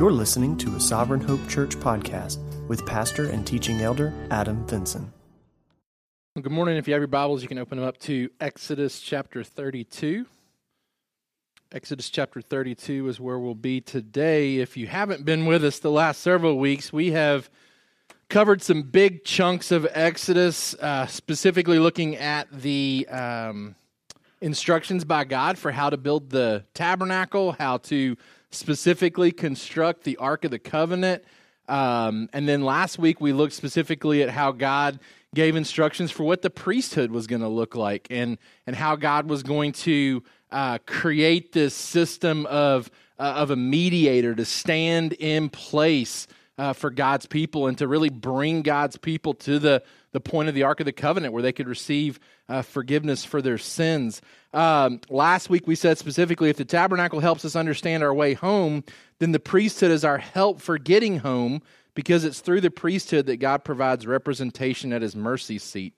You're listening to a Sovereign Hope Church podcast with pastor and teaching elder Adam Vinson. Good morning. If you have your Bibles, you can open them up to Exodus chapter 32. Exodus chapter 32 is where we'll be today. If you haven't been with us the last several weeks, we have covered some big chunks of Exodus, uh, specifically looking at the um, instructions by God for how to build the tabernacle, how to specifically construct the Ark of the Covenant. Um, and then last week we looked specifically at how God gave instructions for what the priesthood was going to look like and, and how God was going to uh, create this system of, uh, of a mediator to stand in place uh, for God's people and to really bring God's people to the, the point of the Ark of the Covenant where they could receive uh, forgiveness for their sins. Um, last week we said specifically if the tabernacle helps us understand our way home, then the priesthood is our help for getting home because it's through the priesthood that God provides representation at his mercy seat,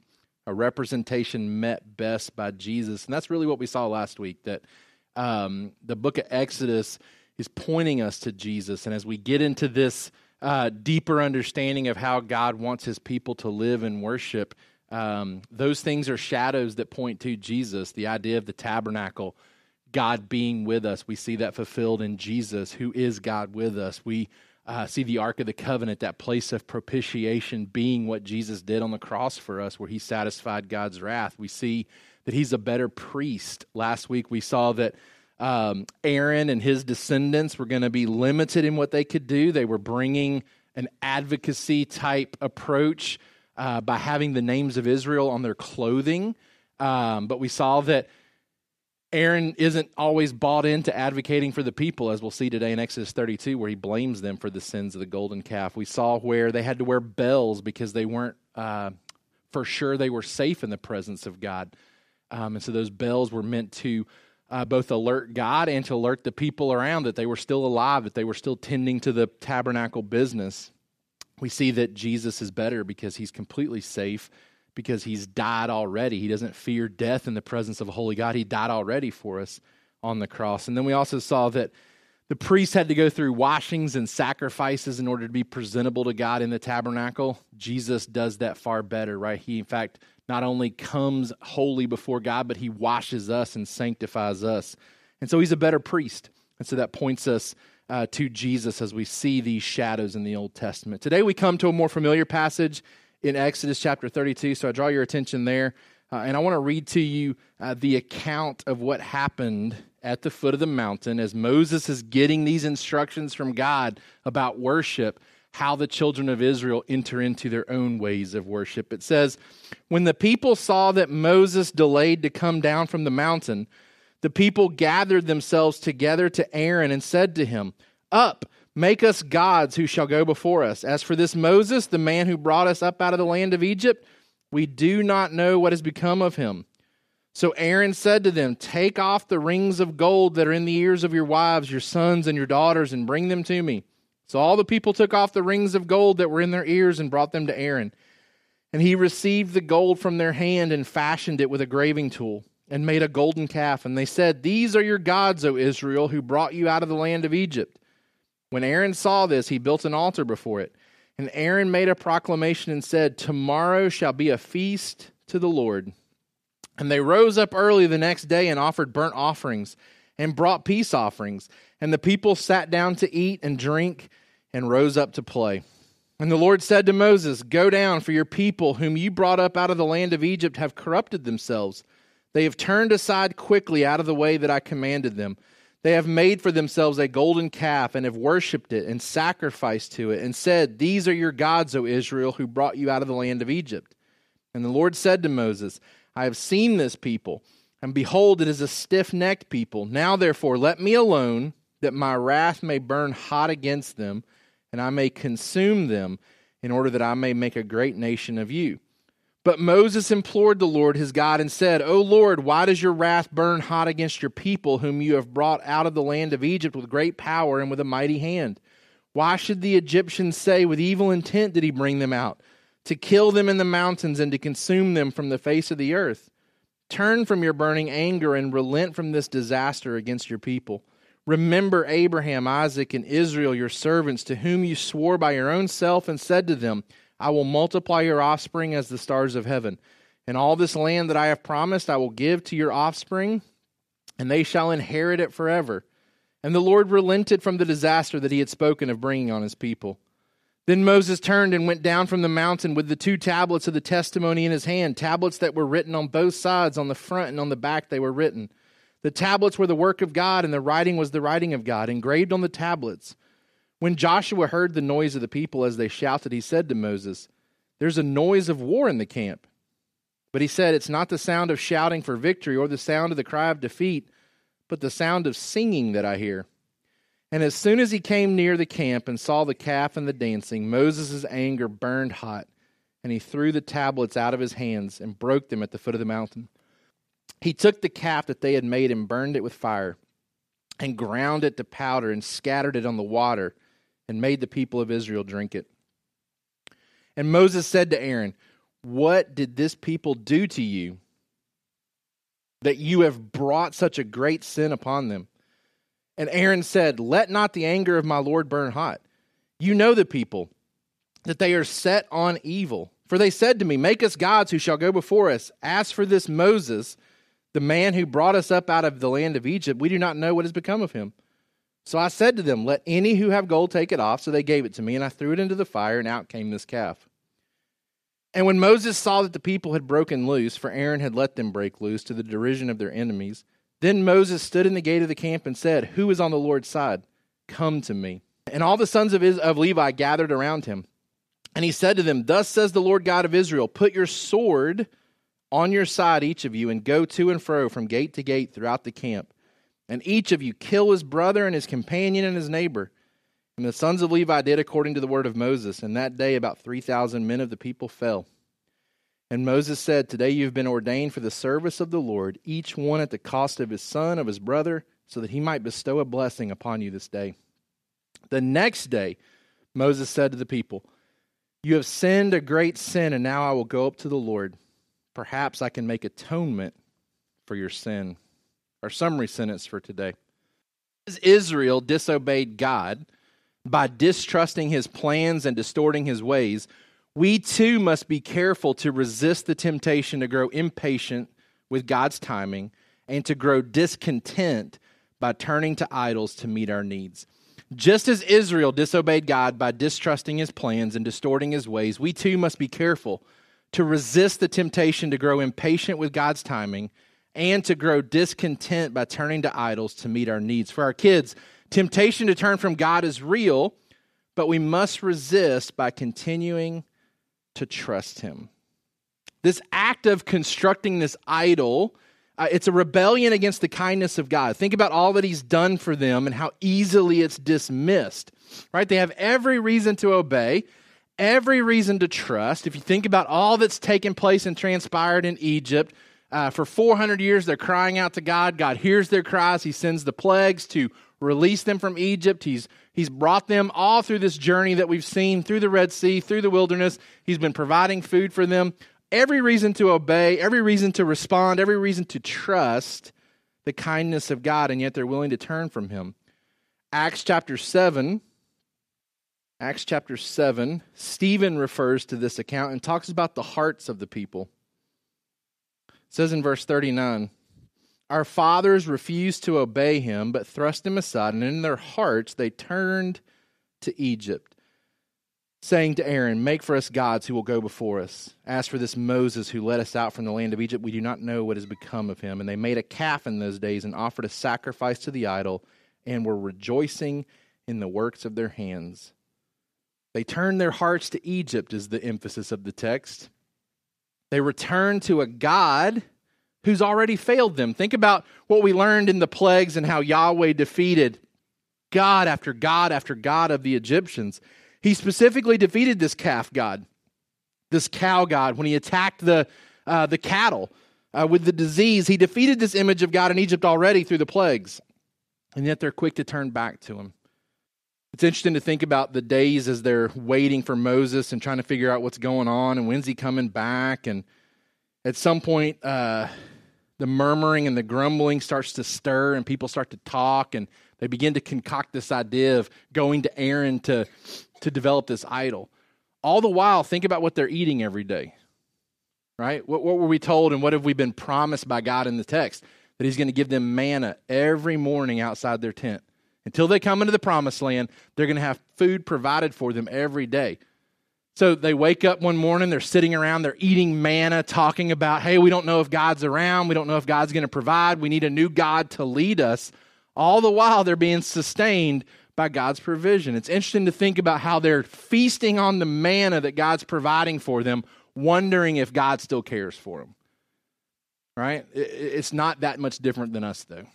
a representation met best by Jesus. And that's really what we saw last week that um, the book of Exodus is pointing us to Jesus. And as we get into this uh, deeper understanding of how God wants his people to live and worship, um, those things are shadows that point to Jesus, the idea of the tabernacle, God being with us. We see that fulfilled in Jesus, who is God with us. We uh, see the Ark of the Covenant, that place of propitiation, being what Jesus did on the cross for us, where he satisfied God's wrath. We see that he's a better priest. Last week we saw that um, Aaron and his descendants were going to be limited in what they could do. They were bringing an advocacy type approach uh, by having the names of Israel on their clothing. Um, but we saw that Aaron isn't always bought into advocating for the people, as we'll see today in Exodus 32, where he blames them for the sins of the golden calf. We saw where they had to wear bells because they weren't uh, for sure they were safe in the presence of God. Um, and so those bells were meant to uh, both alert God and to alert the people around that they were still alive, that they were still tending to the tabernacle business we see that Jesus is better because he's completely safe because he's died already. He doesn't fear death in the presence of a holy God. He died already for us on the cross. And then we also saw that the priests had to go through washings and sacrifices in order to be presentable to God in the tabernacle. Jesus does that far better, right? He, in fact, not only comes holy before God, but he washes us and sanctifies us. And so he's a better priest. And so that points us uh, to Jesus as we see these shadows in the Old Testament. Today we come to a more familiar passage in Exodus chapter 32, so I draw your attention there. Uh, and I want to read to you uh, the account of what happened at the foot of the mountain as Moses is getting these instructions from God about worship, how the children of Israel enter into their own ways of worship. It says, When the people saw that Moses delayed to come down from the mountain, the people gathered themselves together to Aaron and said to him, Up, make us gods who shall go before us. As for this Moses, the man who brought us up out of the land of Egypt, we do not know what has become of him. So Aaron said to them, Take off the rings of gold that are in the ears of your wives, your sons, and your daughters, and bring them to me. So all the people took off the rings of gold that were in their ears and brought them to Aaron. And he received the gold from their hand and fashioned it with a graving tool and made a golden calf. And they said, These are your gods, O Israel, who brought you out of the land of Egypt. When Aaron saw this, he built an altar before it. And Aaron made a proclamation and said, Tomorrow shall be a feast to the Lord. And they rose up early the next day and offered burnt offerings and brought peace offerings. And the people sat down to eat and drink and rose up to play. And the Lord said to Moses, Go down, for your people, whom you brought up out of the land of Egypt, have corrupted themselves. They have turned aside quickly out of the way that I commanded them. They have made for themselves a golden calf and have worshipped it and sacrificed to it and said, These are your gods, O Israel, who brought you out of the land of Egypt. And the Lord said to Moses, I have seen this people, and behold, it is a stiff necked people. Now, therefore, let me alone, that my wrath may burn hot against them, and I may consume them, in order that I may make a great nation of you. But Moses implored the Lord his God and said, O Lord, why does your wrath burn hot against your people, whom you have brought out of the land of Egypt with great power and with a mighty hand? Why should the Egyptians say, With evil intent did he bring them out, to kill them in the mountains and to consume them from the face of the earth? Turn from your burning anger and relent from this disaster against your people. Remember Abraham, Isaac, and Israel, your servants, to whom you swore by your own self and said to them, I will multiply your offspring as the stars of heaven. And all this land that I have promised I will give to your offspring, and they shall inherit it forever. And the Lord relented from the disaster that he had spoken of bringing on his people. Then Moses turned and went down from the mountain with the two tablets of the testimony in his hand, tablets that were written on both sides, on the front and on the back they were written. The tablets were the work of God, and the writing was the writing of God, engraved on the tablets. When Joshua heard the noise of the people as they shouted, he said to Moses, There's a noise of war in the camp. But he said, It's not the sound of shouting for victory or the sound of the cry of defeat, but the sound of singing that I hear. And as soon as he came near the camp and saw the calf and the dancing, Moses' anger burned hot, and he threw the tablets out of his hands and broke them at the foot of the mountain. He took the calf that they had made and burned it with fire, and ground it to powder and scattered it on the water, and made the people of Israel drink it. And Moses said to Aaron, What did this people do to you that you have brought such a great sin upon them? And Aaron said, Let not the anger of my Lord burn hot. You know the people, that they are set on evil. For they said to me, Make us gods who shall go before us. As for this Moses, the man who brought us up out of the land of Egypt, we do not know what has become of him. So I said to them, Let any who have gold take it off. So they gave it to me, and I threw it into the fire, and out came this calf. And when Moses saw that the people had broken loose, for Aaron had let them break loose to the derision of their enemies, then Moses stood in the gate of the camp and said, Who is on the Lord's side? Come to me. And all the sons of, of Levi gathered around him. And he said to them, Thus says the Lord God of Israel, Put your sword on your side, each of you, and go to and fro from gate to gate throughout the camp. And each of you kill his brother and his companion and his neighbor. And the sons of Levi did according to the word of Moses. And that day about 3,000 men of the people fell. And Moses said, Today you have been ordained for the service of the Lord, each one at the cost of his son, of his brother, so that he might bestow a blessing upon you this day. The next day, Moses said to the people, You have sinned a great sin, and now I will go up to the Lord. Perhaps I can make atonement for your sin. Our summary sentence for today. As Israel disobeyed God by distrusting his plans and distorting his ways, we too must be careful to resist the temptation to grow impatient with God's timing and to grow discontent by turning to idols to meet our needs. Just as Israel disobeyed God by distrusting his plans and distorting his ways, we too must be careful to resist the temptation to grow impatient with God's timing and to grow discontent by turning to idols to meet our needs. For our kids, temptation to turn from God is real, but we must resist by continuing to trust Him. This act of constructing this idol. Uh, it's a rebellion against the kindness of God. Think about all that He's done for them and how easily it's dismissed. Right? They have every reason to obey, every reason to trust. If you think about all that's taken place and transpired in Egypt, uh, for 400 years they're crying out to God. God hears their cries. He sends the plagues to release them from Egypt. He's, he's brought them all through this journey that we've seen through the Red Sea, through the wilderness. He's been providing food for them. Every reason to obey, every reason to respond, every reason to trust the kindness of God, and yet they're willing to turn from Him. Acts chapter 7 Acts chapter 7, Stephen refers to this account and talks about the hearts of the people. It says in verse 39 Our fathers refused to obey him, but thrust him aside, and in their hearts they turned to Egypt, saying to Aaron, Make for us gods who will go before us. As for this Moses who led us out from the land of Egypt, we do not know what has become of him. And they made a calf in those days and offered a sacrifice to the idol, and were rejoicing in the works of their hands. They turned their hearts to Egypt, is the emphasis of the text. They returned to a God who's already failed them. Think about what we learned in the plagues and how Yahweh defeated God after God after God of the Egyptians. He specifically defeated this calf god, this cow god, when he attacked the, uh, the cattle uh, with the disease. He defeated this image of God in Egypt already through the plagues. And yet they're quick to turn back to him. It's interesting to think about the days as they're waiting for Moses and trying to figure out what's going on and when's he coming back. And at some point, uh, the murmuring and the grumbling starts to stir and people start to talk and They begin to concoct this idea of going to Aaron to, to develop this idol. All the while, think about what they're eating every day, right? What, what were we told and what have we been promised by God in the text? That He's going to give them manna every morning outside their tent. Until they come into the promised land, they're going to have food provided for them every day. So they wake up one morning, they're sitting around, they're eating manna, talking about, hey, we don't know if God's around, we don't know if God's going to provide, we need a new God to lead us. All the while, they're being sustained by God's provision. It's interesting to think about how they're feasting on the manna that God's providing for them, wondering if God still cares for them. Right? It's not that much different than us, though,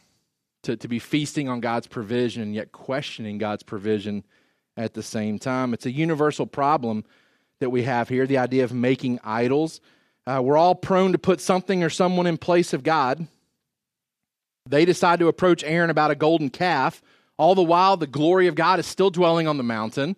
to, to be feasting on God's provision and yet questioning God's provision at the same time. It's a universal problem that we have here the idea of making idols. Uh, we're all prone to put something or someone in place of God. They decide to approach Aaron about a golden calf. All the while, the glory of God is still dwelling on the mountain,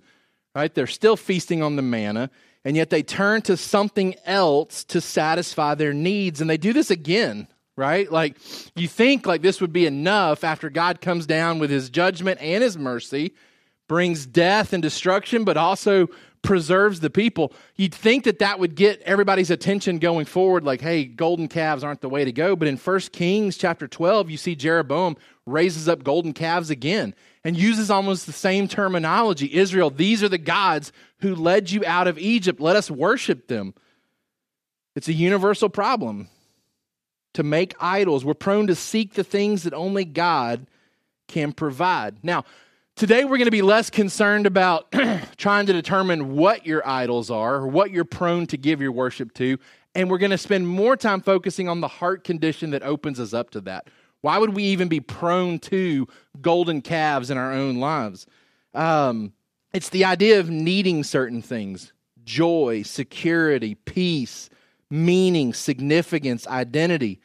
right? They're still feasting on the manna, and yet they turn to something else to satisfy their needs. And they do this again, right? Like you think like this would be enough after God comes down with his judgment and his mercy, brings death and destruction, but also preserves the people. You'd think that that would get everybody's attention going forward, like, hey, golden calves aren't the way to go. But in 1 Kings chapter 12, you see Jeroboam raises up golden calves again and uses almost the same terminology Israel, these are the gods who led you out of Egypt. Let us worship them. It's a universal problem to make idols. We're prone to seek the things that only God can provide. Now, Today, we're going to be less concerned about trying to determine what your idols are or what you're prone to give your worship to. And we're going to spend more time focusing on the heart condition that opens us up to that. Why would we even be prone to golden calves in our own lives? Um, it's the idea of needing certain things joy, security, peace, meaning, significance, identity.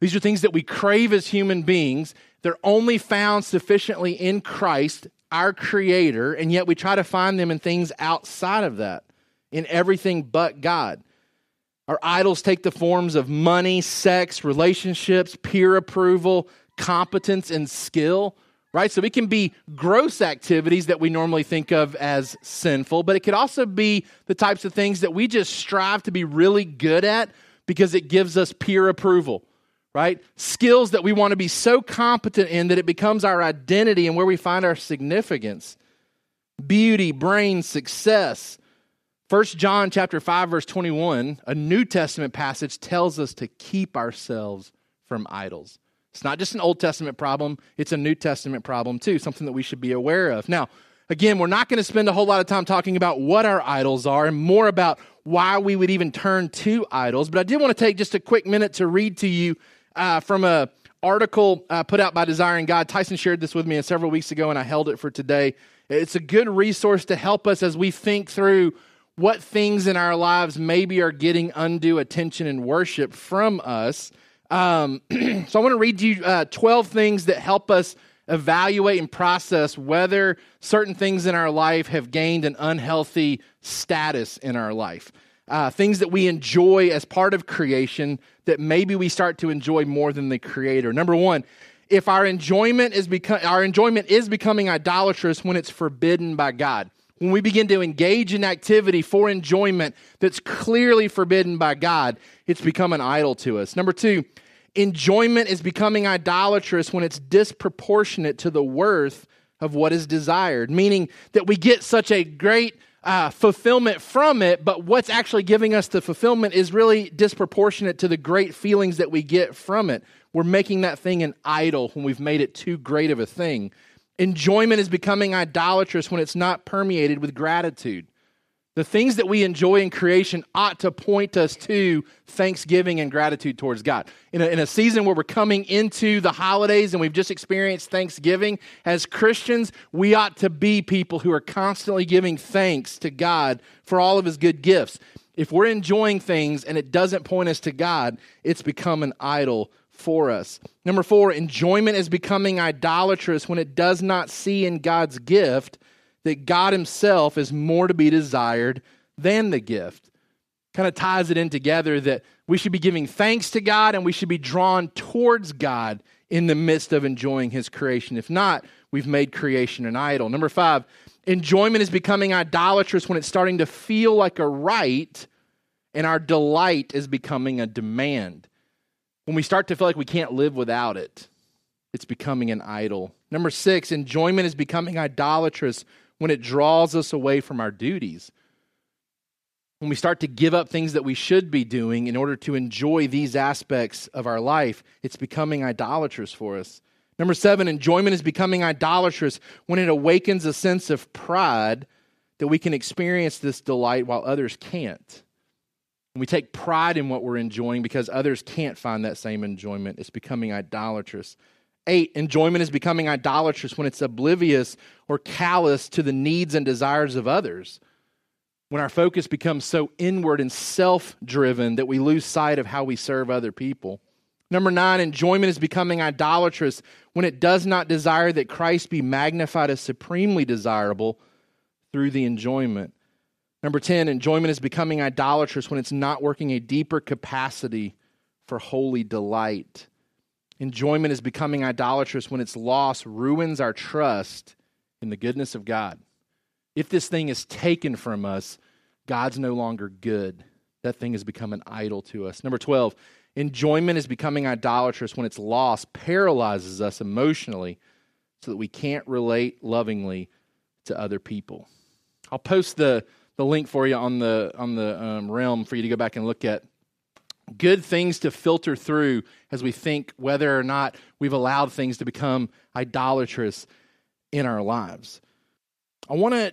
These are things that we crave as human beings. They're only found sufficiently in Christ, our Creator, and yet we try to find them in things outside of that, in everything but God. Our idols take the forms of money, sex, relationships, peer approval, competence, and skill, right? So it can be gross activities that we normally think of as sinful, but it could also be the types of things that we just strive to be really good at because it gives us peer approval right? Skills that we want to be so competent in that it becomes our identity and where we find our significance. Beauty, brain, success. First John chapter 5 verse 21, a New Testament passage tells us to keep ourselves from idols. It's not just an Old Testament problem, it's a New Testament problem too, something that we should be aware of. Now, again, we're not going to spend a whole lot of time talking about what our idols are and more about why we would even turn to idols, but I did want to take just a quick minute to read to you uh, from a article uh, put out by Desiring God. Tyson shared this with me several weeks ago, and I held it for today. It's a good resource to help us as we think through what things in our lives maybe are getting undue attention and worship from us. Um, so I want to read you uh, 12 things that help us evaluate and process whether certain things in our life have gained an unhealthy status in our life uh, things that we enjoy as part of creation that maybe we start to enjoy more than the creator. Number one, if our enjoyment is become, our enjoyment is becoming idolatrous when it's forbidden by God. When we begin to engage in activity for enjoyment that's clearly forbidden by God, it's become an idol to us. Number two, enjoyment is becoming idolatrous when it's disproportionate to the worth of what is desired, meaning that we get such a great uh, fulfillment from it, but what's actually giving us the fulfillment is really disproportionate to the great feelings that we get from it. We're making that thing an idol when we've made it too great of a thing. Enjoyment is becoming idolatrous when it's not permeated with gratitude. The things that we enjoy in creation ought to point us to thanksgiving and gratitude towards God. In a, in a, season where we're coming into the holidays and we've just experienced Thanksgiving, as Christians, we ought to be people who are constantly giving thanks to God for all of his good gifts. If we're enjoying things and it doesn't point us to God, it's become an idol for us. Number four, enjoyment is becoming idolatrous when it does not see in God's gift that God Himself is more to be desired than the gift. Kind of ties it in together that we should be giving thanks to God and we should be drawn towards God in the midst of enjoying His creation. If not, we've made creation an idol. Number five, enjoyment is becoming idolatrous when it's starting to feel like a right and our delight is becoming a demand. When we start to feel like we can't live without it, it's becoming an idol. Number six, enjoyment is becoming idolatrous when it draws us away from our duties. When we start to give up things that we should be doing in order to enjoy these aspects of our life, it's becoming idolatrous for us. Number seven, enjoyment is becoming idolatrous when it awakens a sense of pride that we can experience this delight while others can't. We take pride in what we're enjoying because others can't find that same enjoyment, it's becoming idolatrous. Eight, enjoyment is becoming idolatrous when it's oblivious or callous to the needs and desires of others. When our focus becomes so inward and self driven that we lose sight of how we serve other people. Number nine, enjoyment is becoming idolatrous when it does not desire that Christ be magnified as supremely desirable through the enjoyment. Number 10, enjoyment is becoming idolatrous when it's not working a deeper capacity for holy delight. Enjoyment is becoming idolatrous when its loss ruins our trust in the goodness of God. If this thing is taken from us, God's no longer good. That thing has become an idol to us. Number 12, enjoyment is becoming idolatrous when its loss paralyzes us emotionally so that we can't relate lovingly to other people. I'll post the, the link for you on the, on the um, realm for you to go back and look at good things to filter through as we think whether or not we've allowed things to become idolatrous in our lives. I want to,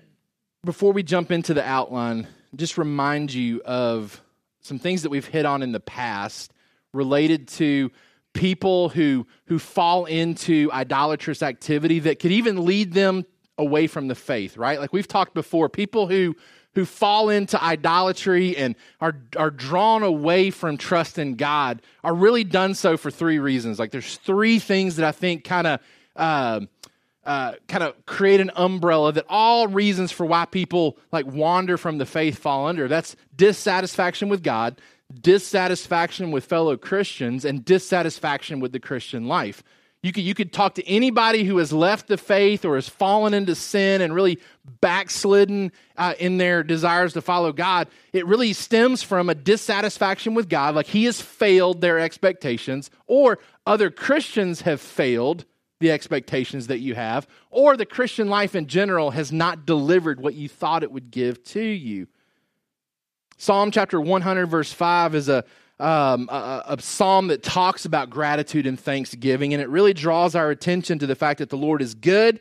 before we jump into the outline, just remind you of some things that we've hit on in the past related to people who who fall into idolatrous activity that could even lead them away from the faith right like we've talked before people who who fall into idolatry and are, are drawn away from trust in God are really done so for three reasons. Like there's three things that I think kind of uh, uh, kind of create an umbrella that all reasons for why people like wander from the faith fall under. That's dissatisfaction with God, dissatisfaction with fellow Christians, and dissatisfaction with the Christian life. You could, you could talk to anybody who has left the faith or has fallen into sin and really backslidden uh, in their desires to follow God. It really stems from a dissatisfaction with God, like He has failed their expectations, or other Christians have failed the expectations that you have, or the Christian life in general has not delivered what you thought it would give to you. Psalm chapter 100, verse 5 is a um, a, a, psalm that talks about gratitude and thanksgiving, and it really draws our attention to the fact that the Lord is good,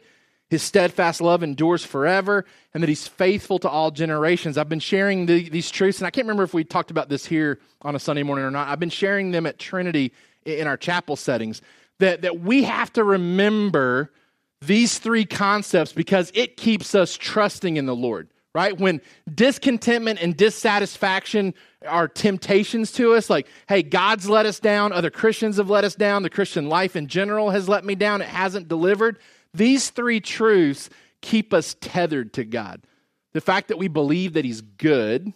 His steadfast love endures forever, and that He's faithful to all generations. I've been sharing the, these truths, and I can't remember if we talked about this here on a Sunday morning or not. I've been sharing them at Trinity in our chapel settings. That, that we have to remember these three concepts because it keeps us trusting in the Lord right? When discontentment and dissatisfaction are temptations to us, like, hey, God's let us down, other Christians have let us down, the Christian life in general has let me down, it hasn't delivered. These three truths keep us tethered to God. The fact that we believe that He's good,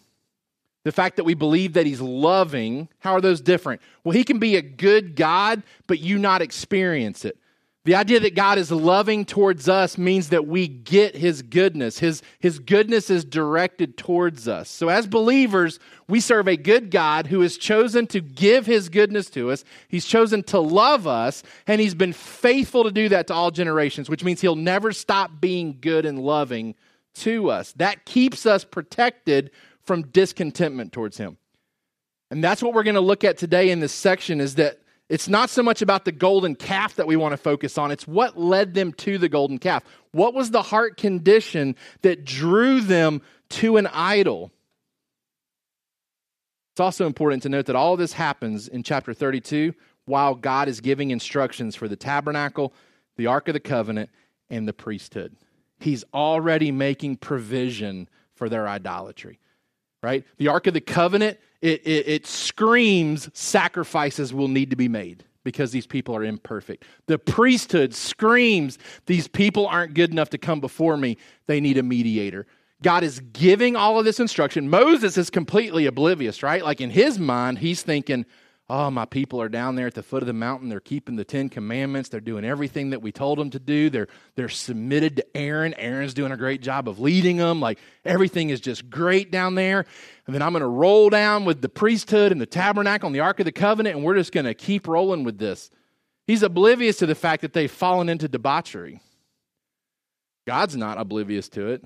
the fact that we believe that He's loving, how are those different? Well, He can be a good God, but you not experience it. The idea that God is loving towards us means that we get his goodness. His, his goodness is directed towards us. So, as believers, we serve a good God who has chosen to give his goodness to us. He's chosen to love us, and he's been faithful to do that to all generations, which means he'll never stop being good and loving to us. That keeps us protected from discontentment towards him. And that's what we're going to look at today in this section is that it's not so much about the golden calf that we want to focus on, it's what led them to the golden calf. What was the heart condition that drew them to an idol? It's also important to note that all this happens in chapter 32 while God is giving instructions for the tabernacle, the Ark of the Covenant, and the priesthood. He's already making provision for their idolatry, right? The Ark of the Covenant it, it, it screams sacrifices will need to be made because these people are imperfect. The priesthood screams these people aren't good enough to come before me. They need a mediator. God is giving all of this instruction. Moses is completely oblivious, right? Like in his mind, he's thinking, oh, my people are down there at the foot of the mountain. They're keeping the Ten Commandments. They're doing everything that we told them to do. They're, they're submitted to Aaron. Aaron's doing a great job of leading them. Like everything is just great down there. And then I'm going to roll down with the priesthood and the tabernacle and the Ark of the Covenant, and we're just going to keep rolling with this. He's oblivious to the fact that they've fallen into debauchery. God's not oblivious to it.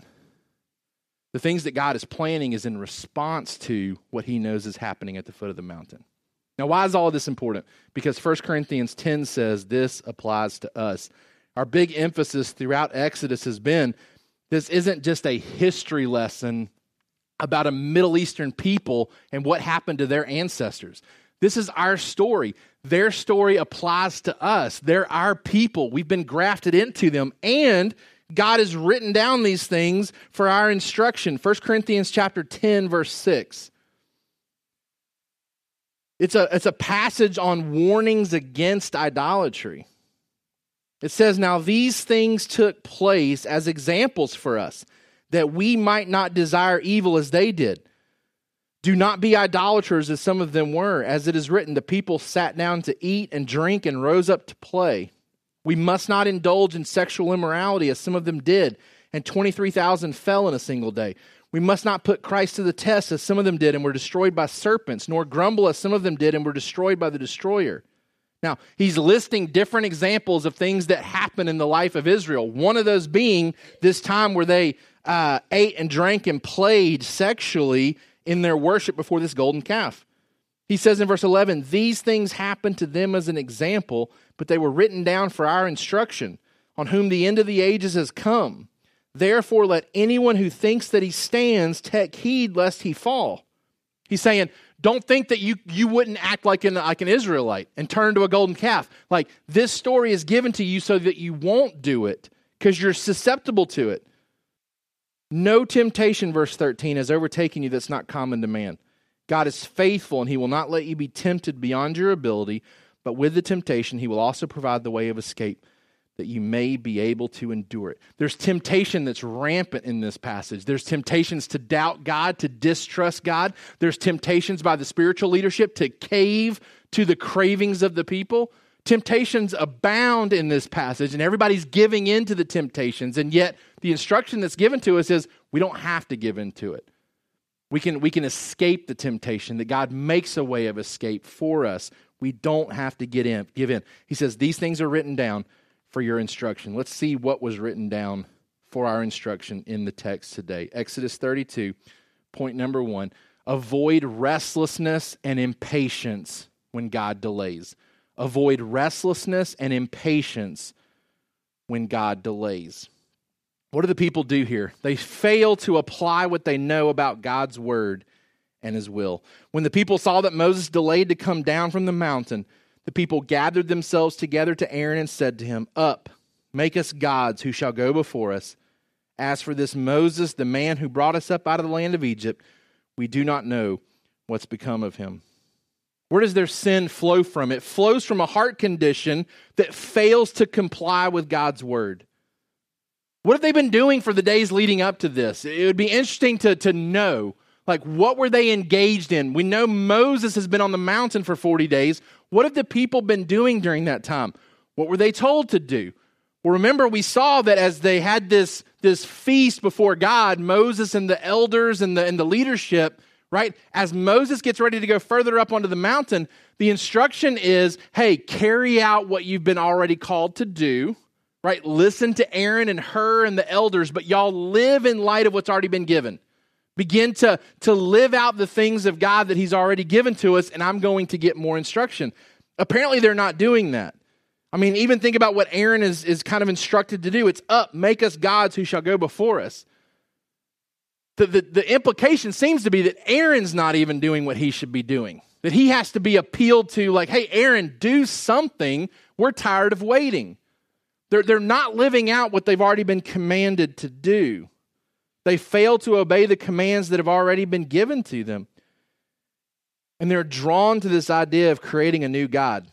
The things that God is planning is in response to what he knows is happening at the foot of the mountain. Now, why is all this important? Because 1 Corinthians 10 says this applies to us. Our big emphasis throughout Exodus has been this isn't just a history lesson about a Middle Eastern people and what happened to their ancestors. This is our story. Their story applies to us. They're our people. We've been grafted into them and God has written down these things for our instruction. 1 Corinthians chapter 10 verse 6. It's a, it's a passage on warnings against idolatry. It says, Now these things took place as examples for us, that we might not desire evil as they did. Do not be idolaters as some of them were. As it is written, the people sat down to eat and drink and rose up to play. We must not indulge in sexual immorality as some of them did, and 23,000 fell in a single day. We must not put Christ to the test as some of them did and were destroyed by serpents, nor grumble as some of them did and were destroyed by the destroyer. Now, he's listing different examples of things that happen in the life of Israel. One of those being this time where they uh, ate and drank and played sexually in their worship before this golden calf. He says in verse 11, These things happened to them as an example, but they were written down for our instruction, on whom the end of the ages has come. Therefore, let anyone who thinks that he stands take heed lest he fall. He's saying, don't think that you, you wouldn't act like an, like an Israelite and turn to a golden calf. Like, this story is given to you so that you won't do it because you're susceptible to it. No temptation, verse 13, has overtaken you that's not common to man. God is faithful and he will not let you be tempted beyond your ability, but with the temptation, he will also provide the way of escape that you may be able to endure it. There's temptation that's rampant in this passage. There's temptations to doubt God, to distrust God. There's temptations by the spiritual leadership to cave to the cravings of the people. Temptations abound in this passage, and everybody's giving in to the temptations. And yet, the instruction that's given to us is we don't have to give in to it. We can, we can escape the temptation, that God makes a way of escape for us. We don't have to get in, give in. He says, These things are written down for your instruction. Let's see what was written down for our instruction in the text today. Exodus 32, point number one avoid restlessness and impatience when God delays. Avoid restlessness and impatience when God delays. What do the people do here? They fail to apply what they know about God's word and his will. When the people saw that Moses delayed to come down from the mountain, the people gathered themselves together to Aaron and said to him, Up, make us gods who shall go before us. As for this Moses, the man who brought us up out of the land of Egypt, we do not know what's become of him. Where does their sin flow from? It flows from a heart condition that fails to comply with God's word. What have they been doing for the days leading up to this? It would be interesting to, to know. Like, what were they engaged in? We know Moses has been on the mountain for 40 days. What have the people been doing during that time? What were they told to do? Well, remember, we saw that as they had this, this feast before God, Moses and the elders and the, and the leadership, right? As Moses gets ready to go further up onto the mountain, the instruction is hey, carry out what you've been already called to do, right? Listen to Aaron and Hur and the elders, but y'all live in light of what's already been given. Begin to, to live out the things of God that He's already given to us, and I'm going to get more instruction. Apparently, they're not doing that. I mean, even think about what Aaron is, is kind of instructed to do. It's up, make us gods who shall go before us. The, the, the implication seems to be that Aaron's not even doing what he should be doing. That he has to be appealed to, like, hey, Aaron, do something. We're tired of waiting. They're, they're not living out what they've already been commanded to do. They fail to obey the commands that have already been given to them. And they're drawn to this idea of creating a new God.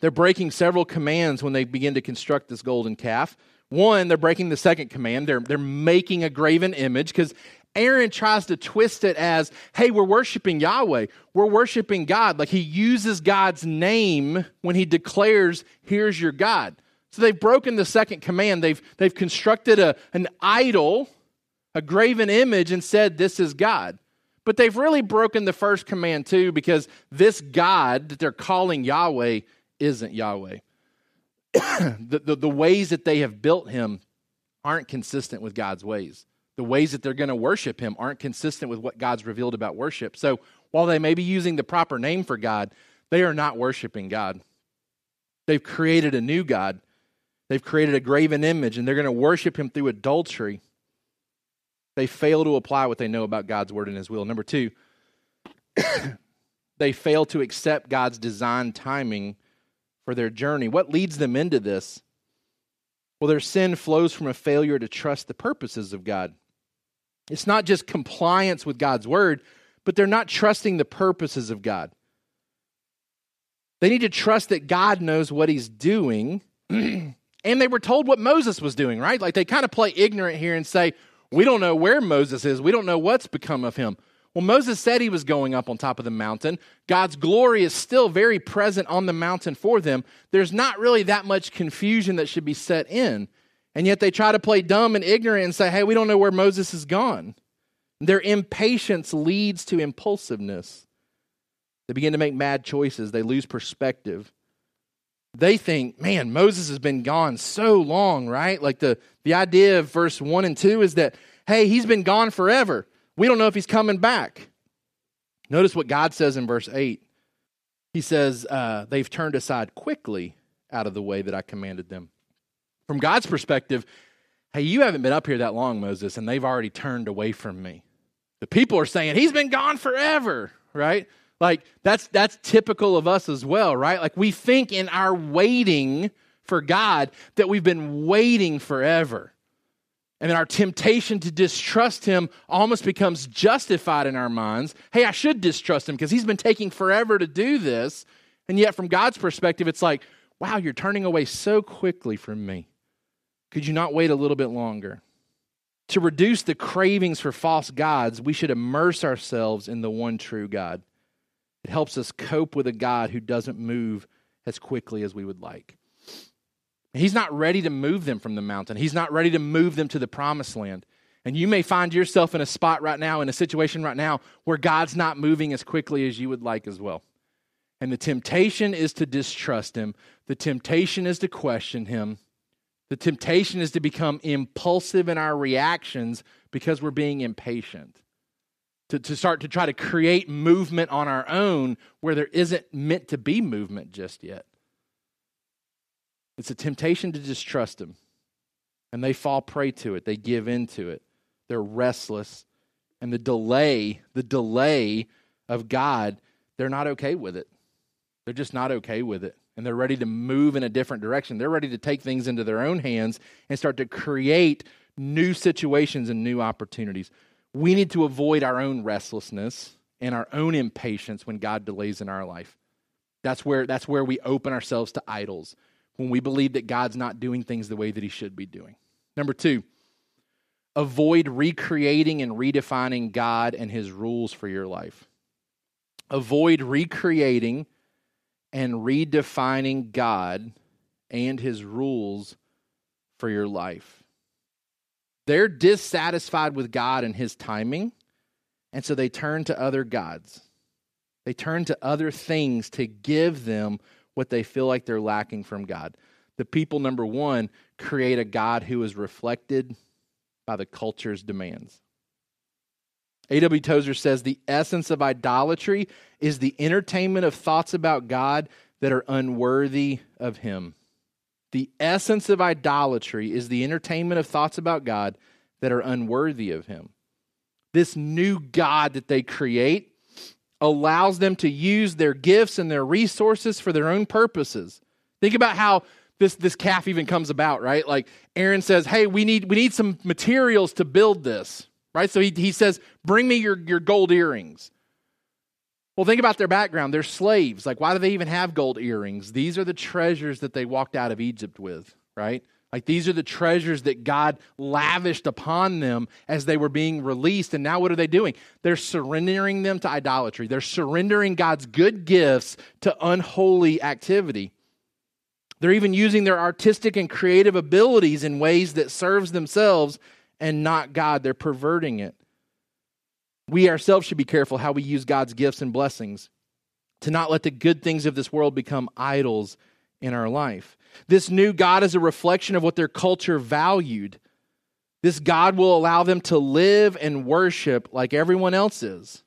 They're breaking several commands when they begin to construct this golden calf. One, they're breaking the second command. They're, they're making a graven image because Aaron tries to twist it as, hey, we're worshiping Yahweh. We're worshiping God. Like he uses God's name when he declares, here's your God. So they've broken the second command. They've, they've constructed a, an idol, a graven image, and said, this is God. But they've really broken the first command too, because this God that they're calling Yahweh isn't Yahweh. the, the, the ways that they have built him aren't consistent with God's ways. The ways that they're going to worship him aren't consistent with what God's revealed about worship. So while they may be using the proper name for God, they are not worshiping God. They've created a new God. They've created a graven image, and they're going to worship him through adultery. They fail to apply what they know about God's word and his will. Number two, they fail to accept God's design timing for their journey. What leads them into this? Well, their sin flows from a failure to trust the purposes of God. It's not just compliance with God's word, but they're not trusting the purposes of God. They need to trust that God knows what he's doing. and they were told what Moses was doing, right? Like they kind of play ignorant here and say, We don't know where Moses is. We don't know what's become of him. Well, Moses said he was going up on top of the mountain. God's glory is still very present on the mountain for them. There's not really that much confusion that should be set in. And yet they try to play dumb and ignorant and say, hey, we don't know where Moses has gone. Their impatience leads to impulsiveness. They begin to make mad choices, they lose perspective. They think, man, Moses has been gone so long, right? Like the, the idea of verse 1 and 2 is that, hey, he's been gone forever. We don't know if he's coming back. Notice what God says in verse 8. He says, uh, They've turned aside quickly out of the way that I commanded them. From God's perspective, hey, you haven't been up here that long, Moses, and they've already turned away from me. The people are saying, He's been gone forever, right? Like that's that's typical of us as well, right? Like we think in our waiting for God that we've been waiting forever. And then our temptation to distrust him almost becomes justified in our minds. Hey, I should distrust him because he's been taking forever to do this. And yet, from God's perspective, it's like, wow, you're turning away so quickly from me. Could you not wait a little bit longer? To reduce the cravings for false gods, we should immerse ourselves in the one true God. It helps us cope with a God who doesn't move as quickly as we would like. He's not ready to move them from the mountain. He's not ready to move them to the promised land. And you may find yourself in a spot right now, in a situation right now, where God's not moving as quickly as you would like as well. And the temptation is to distrust Him, the temptation is to question Him, the temptation is to become impulsive in our reactions because we're being impatient. To, to start to try to create movement on our own where there isn't meant to be movement just yet. It's a temptation to distrust Him. And they fall prey to it, they give in to it. They're restless. And the delay, the delay of God, they're not okay with it. They're just not okay with it. And they're ready to move in a different direction. They're ready to take things into their own hands and start to create new situations and new opportunities. We need to avoid our own restlessness and our own impatience when God delays in our life. That's where, that's where we open ourselves to idols when we believe that God's not doing things the way that he should be doing. Number two, avoid recreating and redefining God and his rules for your life. Avoid recreating and redefining God and his rules for your life. They're dissatisfied with God and his timing, and so they turn to other gods. They turn to other things to give them what they feel like they're lacking from God. The people, number one, create a God who is reflected by the culture's demands. A.W. Tozer says the essence of idolatry is the entertainment of thoughts about God that are unworthy of Him. The essence of idolatry is the entertainment of thoughts about God that are unworthy of Him. This new God that they create allows them to use their gifts and their resources for their own purposes. Think about how this, this calf even comes about, right? Like Aaron says, Hey, we need we need some materials to build this. Right? So he, he says, Bring me your, your gold earrings. Well, think about their background. They're slaves. Like, why do they even have gold earrings? These are the treasures that they walked out of Egypt with, right? Like these are the treasures that God lavished upon them as they were being released. And now what are they doing? They're surrendering them to idolatry. They're surrendering God's good gifts to unholy activity. They're even using their artistic and creative abilities in ways that serves themselves and not God. They're perverting it. We ourselves should be careful how we use God's gifts and blessings to not let the good things of this world become idols in our life. This new God is a reflection of what their culture valued. This God will allow them to live and worship like everyone else is.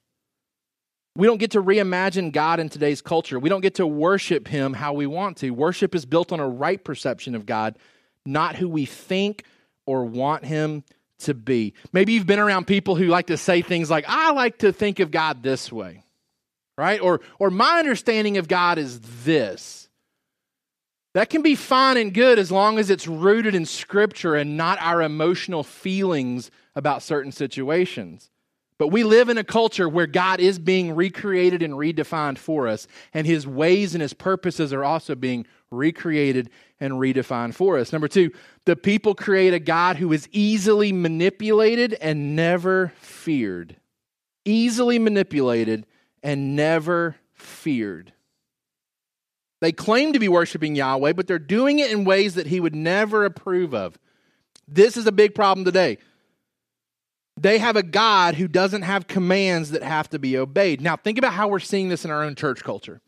We don't get to reimagine God in today's culture. We don't get to worship Him how we want to. Worship is built on a right perception of God, not who we think or want Him to be. Maybe you've been around people who like to say things like, I like to think of God this way, right? Or, or my understanding of God is this. That can be fine and good as long as it's rooted in Scripture and not our emotional feelings about certain situations. But we live in a culture where God is being recreated and redefined for us, and His ways and His purposes are also being recreated and redefine for us. Number two, the people create a God who is easily manipulated and never feared. Easily manipulated and never feared. They claim to be worshiping Yahweh, but they're doing it in ways that he would never approve of. This is a big problem today. They have a God who doesn't have commands that have to be obeyed. Now, think about how we're seeing this in our own church culture.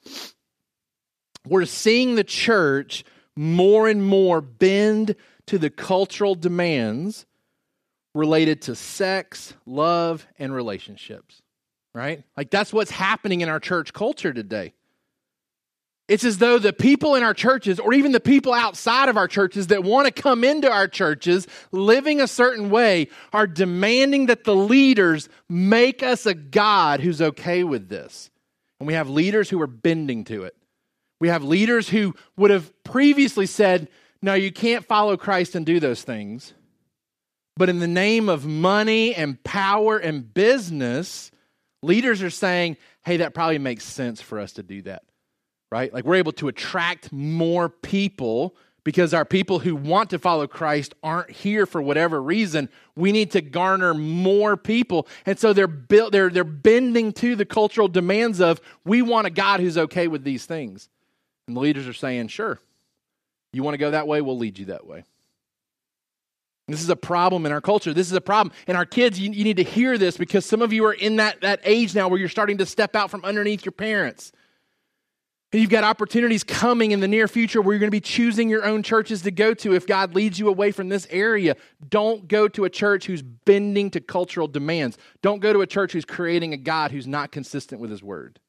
We're seeing the church more and more bend to the cultural demands related to sex, love, and relationships, right? Like that's what's happening in our church culture today. It's as though the people in our churches, or even the people outside of our churches that want to come into our churches living a certain way, are demanding that the leaders make us a God who's okay with this. And we have leaders who are bending to it. We have leaders who would have previously said, No, you can't follow Christ and do those things. But in the name of money and power and business, leaders are saying, Hey, that probably makes sense for us to do that right? Like we're able to attract more people because our people who want to follow Christ aren't here for whatever reason. We need to garner more people. And so they're they're they're bending to the cultural demands of we want a God who's okay with these things. And the leaders are saying, "Sure. You want to go that way, we'll lead you that way." This is a problem in our culture. This is a problem. And our kids, you, you need to hear this because some of you are in that, that age now where you're starting to step out from underneath your parents. And you've got opportunities coming in the near future where you're going to be choosing your own churches to go to if God leads you away from this area. Don't go to a church who's bending to cultural demands. Don't go to a church who's creating a God who's not consistent with his word.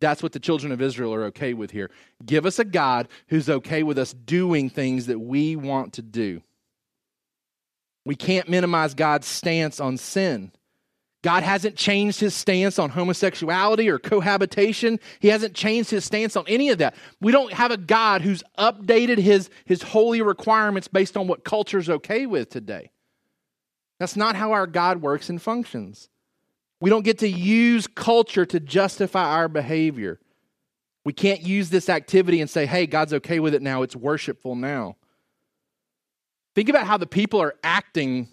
That's what the children of Israel are okay with here. Give us a God who's okay with us doing things that we want to do. We can't minimize God's stance on sin. God hasn't changed his stance on homosexuality or cohabitation. He hasn't changed his stance on any of that. We don't have a God who's updated his, his holy requirements based on what culture's okay with today. That's not how our God works and functions. We don't get to use culture to justify our behavior. We can't use this activity and say, hey, God's okay with it now. It's worshipful now. Think about how the people are acting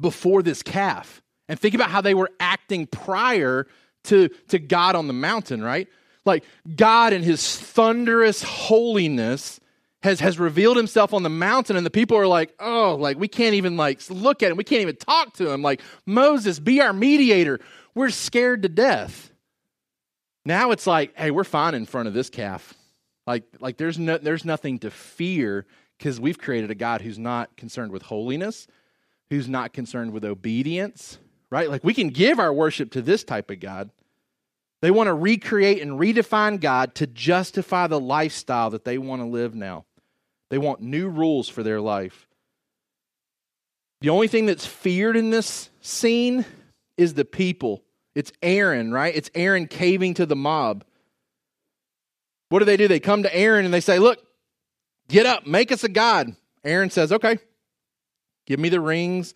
before this calf. And think about how they were acting prior to, to God on the mountain, right? Like God in his thunderous holiness has, has revealed himself on the mountain, and the people are like, oh, like we can't even like look at him, we can't even talk to him. Like, Moses, be our mediator. We're scared to death. Now it's like, hey, we're fine in front of this calf. Like, like there's no there's nothing to fear because we've created a God who's not concerned with holiness, who's not concerned with obedience, right? Like we can give our worship to this type of God. They want to recreate and redefine God to justify the lifestyle that they want to live now. They want new rules for their life. The only thing that's feared in this scene is the people. It's Aaron, right? It's Aaron caving to the mob. What do they do? They come to Aaron and they say, Look, get up, make us a God. Aaron says, Okay, give me the rings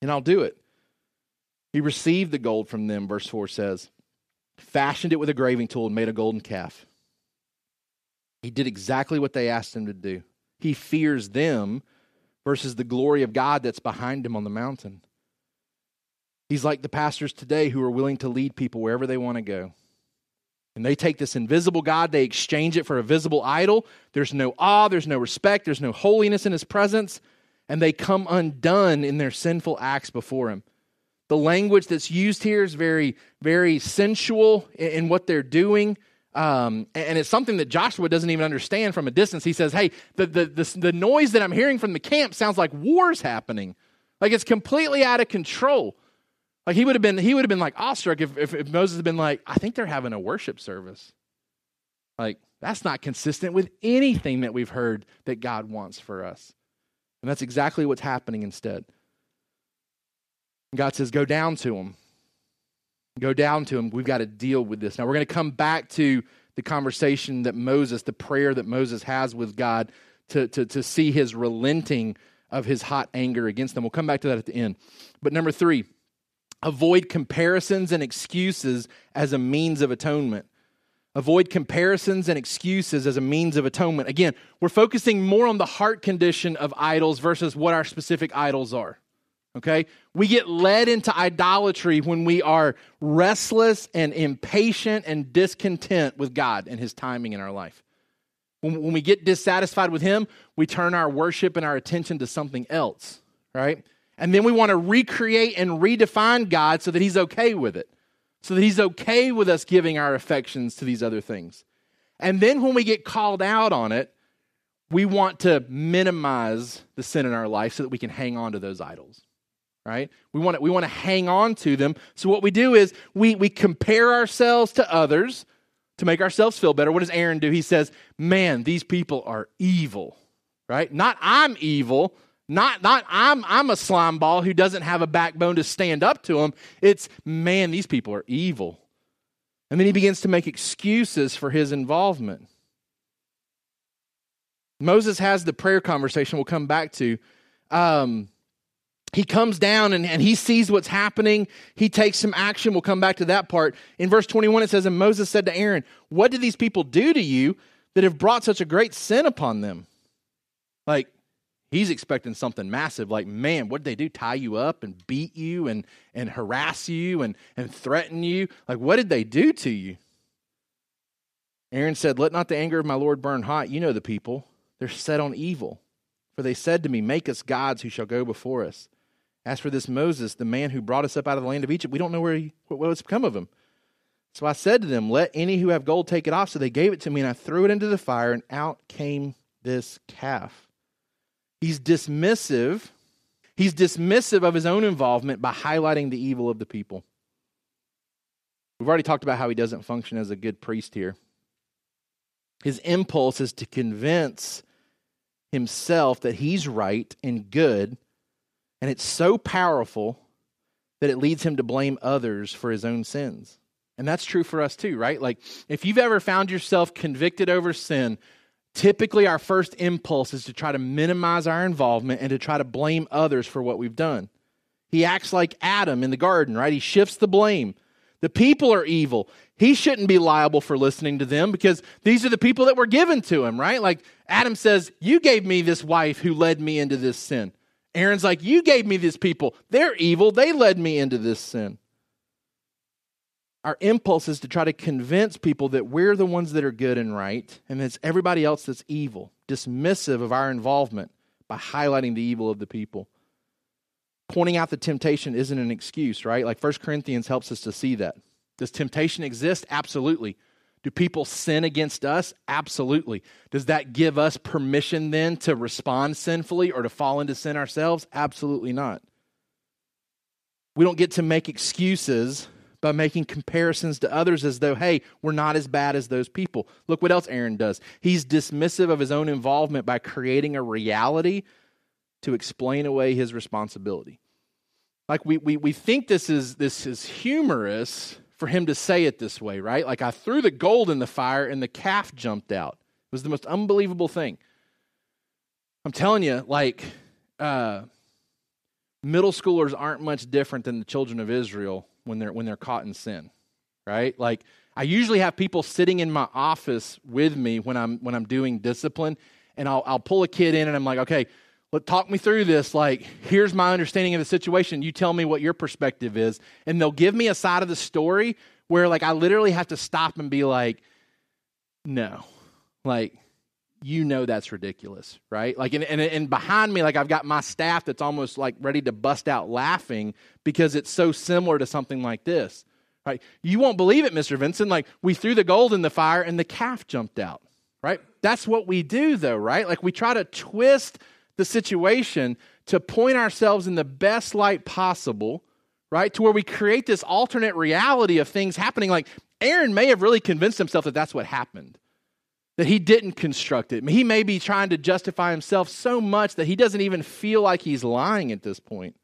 and I'll do it. He received the gold from them, verse 4 says, fashioned it with a graving tool, and made a golden calf. He did exactly what they asked him to do. He fears them versus the glory of God that's behind him on the mountain. He's like the pastors today who are willing to lead people wherever they want to go. And they take this invisible God, they exchange it for a visible idol. There's no awe, there's no respect, there's no holiness in his presence, and they come undone in their sinful acts before him. The language that's used here is very, very sensual in what they're doing. Um, and it's something that Joshua doesn't even understand from a distance. He says, Hey, the, the, the, the noise that I'm hearing from the camp sounds like war's happening. Like it's completely out of control. Like he would have been, he would have been like awestruck if, if, if Moses had been like, I think they're having a worship service. Like that's not consistent with anything that we've heard that God wants for us. And that's exactly what's happening instead. God says, Go down to him. Go down to him. We've got to deal with this. Now, we're going to come back to the conversation that Moses, the prayer that Moses has with God to, to, to see his relenting of his hot anger against them. We'll come back to that at the end. But number three, Avoid comparisons and excuses as a means of atonement. Avoid comparisons and excuses as a means of atonement. Again, we're focusing more on the heart condition of idols versus what our specific idols are. Okay? We get led into idolatry when we are restless and impatient and discontent with God and His timing in our life. When, when we get dissatisfied with Him, we turn our worship and our attention to something else, right? And then we want to recreate and redefine God so that He's okay with it, so that He's okay with us giving our affections to these other things. And then when we get called out on it, we want to minimize the sin in our life so that we can hang on to those idols. Right? We want to, we want to hang on to them. So what we do is we, we compare ourselves to others to make ourselves feel better. What does Aaron do? He says, Man, these people are evil. Right? Not I'm evil, not, not I'm, I'm a slime ball who doesn't have a backbone to stand up to them. It's, man, these people are evil. And then he begins to make excuses for his involvement. Moses has the prayer conversation we'll come back to. Um, he comes down and, and he sees what's happening. He takes some action. We'll come back to that part. In verse 21, it says, And Moses said to Aaron, What did these people do to you that have brought such a great sin upon them? Like, He's expecting something massive, like, man, what did they do? Tie you up and beat you and, and harass you and, and threaten you? Like, what did they do to you? Aaron said, Let not the anger of my Lord burn hot. You know the people. They're set on evil. For they said to me, Make us gods who shall go before us. As for this Moses, the man who brought us up out of the land of Egypt, we don't know where he, what, what's become of him. So I said to them, Let any who have gold take it off. So they gave it to me, and I threw it into the fire, and out came this calf. He's dismissive. He's dismissive of his own involvement by highlighting the evil of the people. We've already talked about how he doesn't function as a good priest here. His impulse is to convince himself that he's right and good, and it's so powerful that it leads him to blame others for his own sins. And that's true for us too, right? Like, if you've ever found yourself convicted over sin, typically our first impulse is to try to minimize our involvement and to try to blame others for what we've done. He acts like Adam in the garden, right? He shifts the blame. The people are evil. He shouldn't be liable for listening to them because these are the people that were given to him, right? Like Adam says, You gave me this wife who led me into this sin. Aaron's like, You gave me these people. They're evil. They led me into this sin our impulse is to try to convince people that we're the ones that are good and right, and it's everybody else that's evil, dismissive of our involvement by highlighting the evil of the people. Pointing out the temptation isn't an excuse, right? Like 1 Corinthians helps us to see that. Does temptation exist? Absolutely. Do people sin against us? Absolutely. Does that give us permission then to respond sinfully or to fall into sin ourselves? Absolutely not. We don't get to make excuses by making comparisons to others as though, hey, we're not as bad as those people. Look what else Aaron does. He's dismissive of his own involvement by creating a reality to explain away his responsibility. Like we, we, we think this is, this is humorous for him to say it this way, right? Like I threw the gold in the fire and the calf jumped out. It was the most unbelievable thing. I'm telling you, like, uh, middle schoolers aren't much different than the children of Israel when they're when they're caught in sin right like i usually have people sitting in my office with me when i'm when i'm doing discipline and I'll, I'll pull a kid in and I'm like, okay, let talk me through this. Like, here's my understanding of the situation. You tell me what your perspective is. And they'll give me a side of the story where like I literally have to stop and be like, no. Like, you know that's ridiculous, right? Like, and, and, and behind me, like I've got my staff that's almost like ready to bust out laughing because it's so similar to something like this, right? You won't believe it, Mr. Vinson. Like, we threw the gold in the fire and the calf jumped out, right? That's what we do, though, right? Like, we try to twist the situation to point ourselves in the best light possible, right? To where we create this alternate reality of things happening. Like, Aaron may have really convinced himself that that's what happened that he didn't construct it. He may be trying to justify himself so much that he doesn't even feel like he's lying at this point.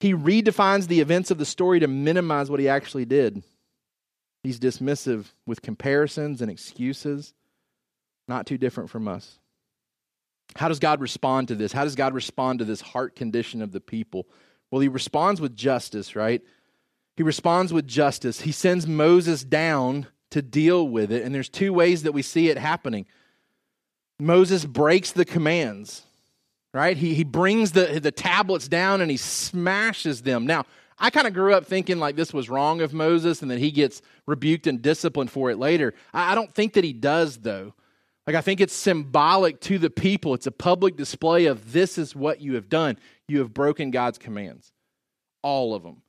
He redefines the events of the story to minimize what he actually did. He's dismissive with comparisons and excuses, not too different from us. How does God respond to this? How does God respond to this heart condition of the people? Well, he responds with justice, right? He responds with justice. He sends Moses down to deal with it. And there's two ways that we see it happening. Moses breaks the commands, right? He, he brings the, the tablets down and he smashes them. Now, I kind of grew up thinking like this was wrong of Moses and that he gets rebuked and disciplined for it later. I, I don't think that he does, though. Like, I think it's symbolic to the people. It's a public display of this is what you have done. You have broken God's commands, all of them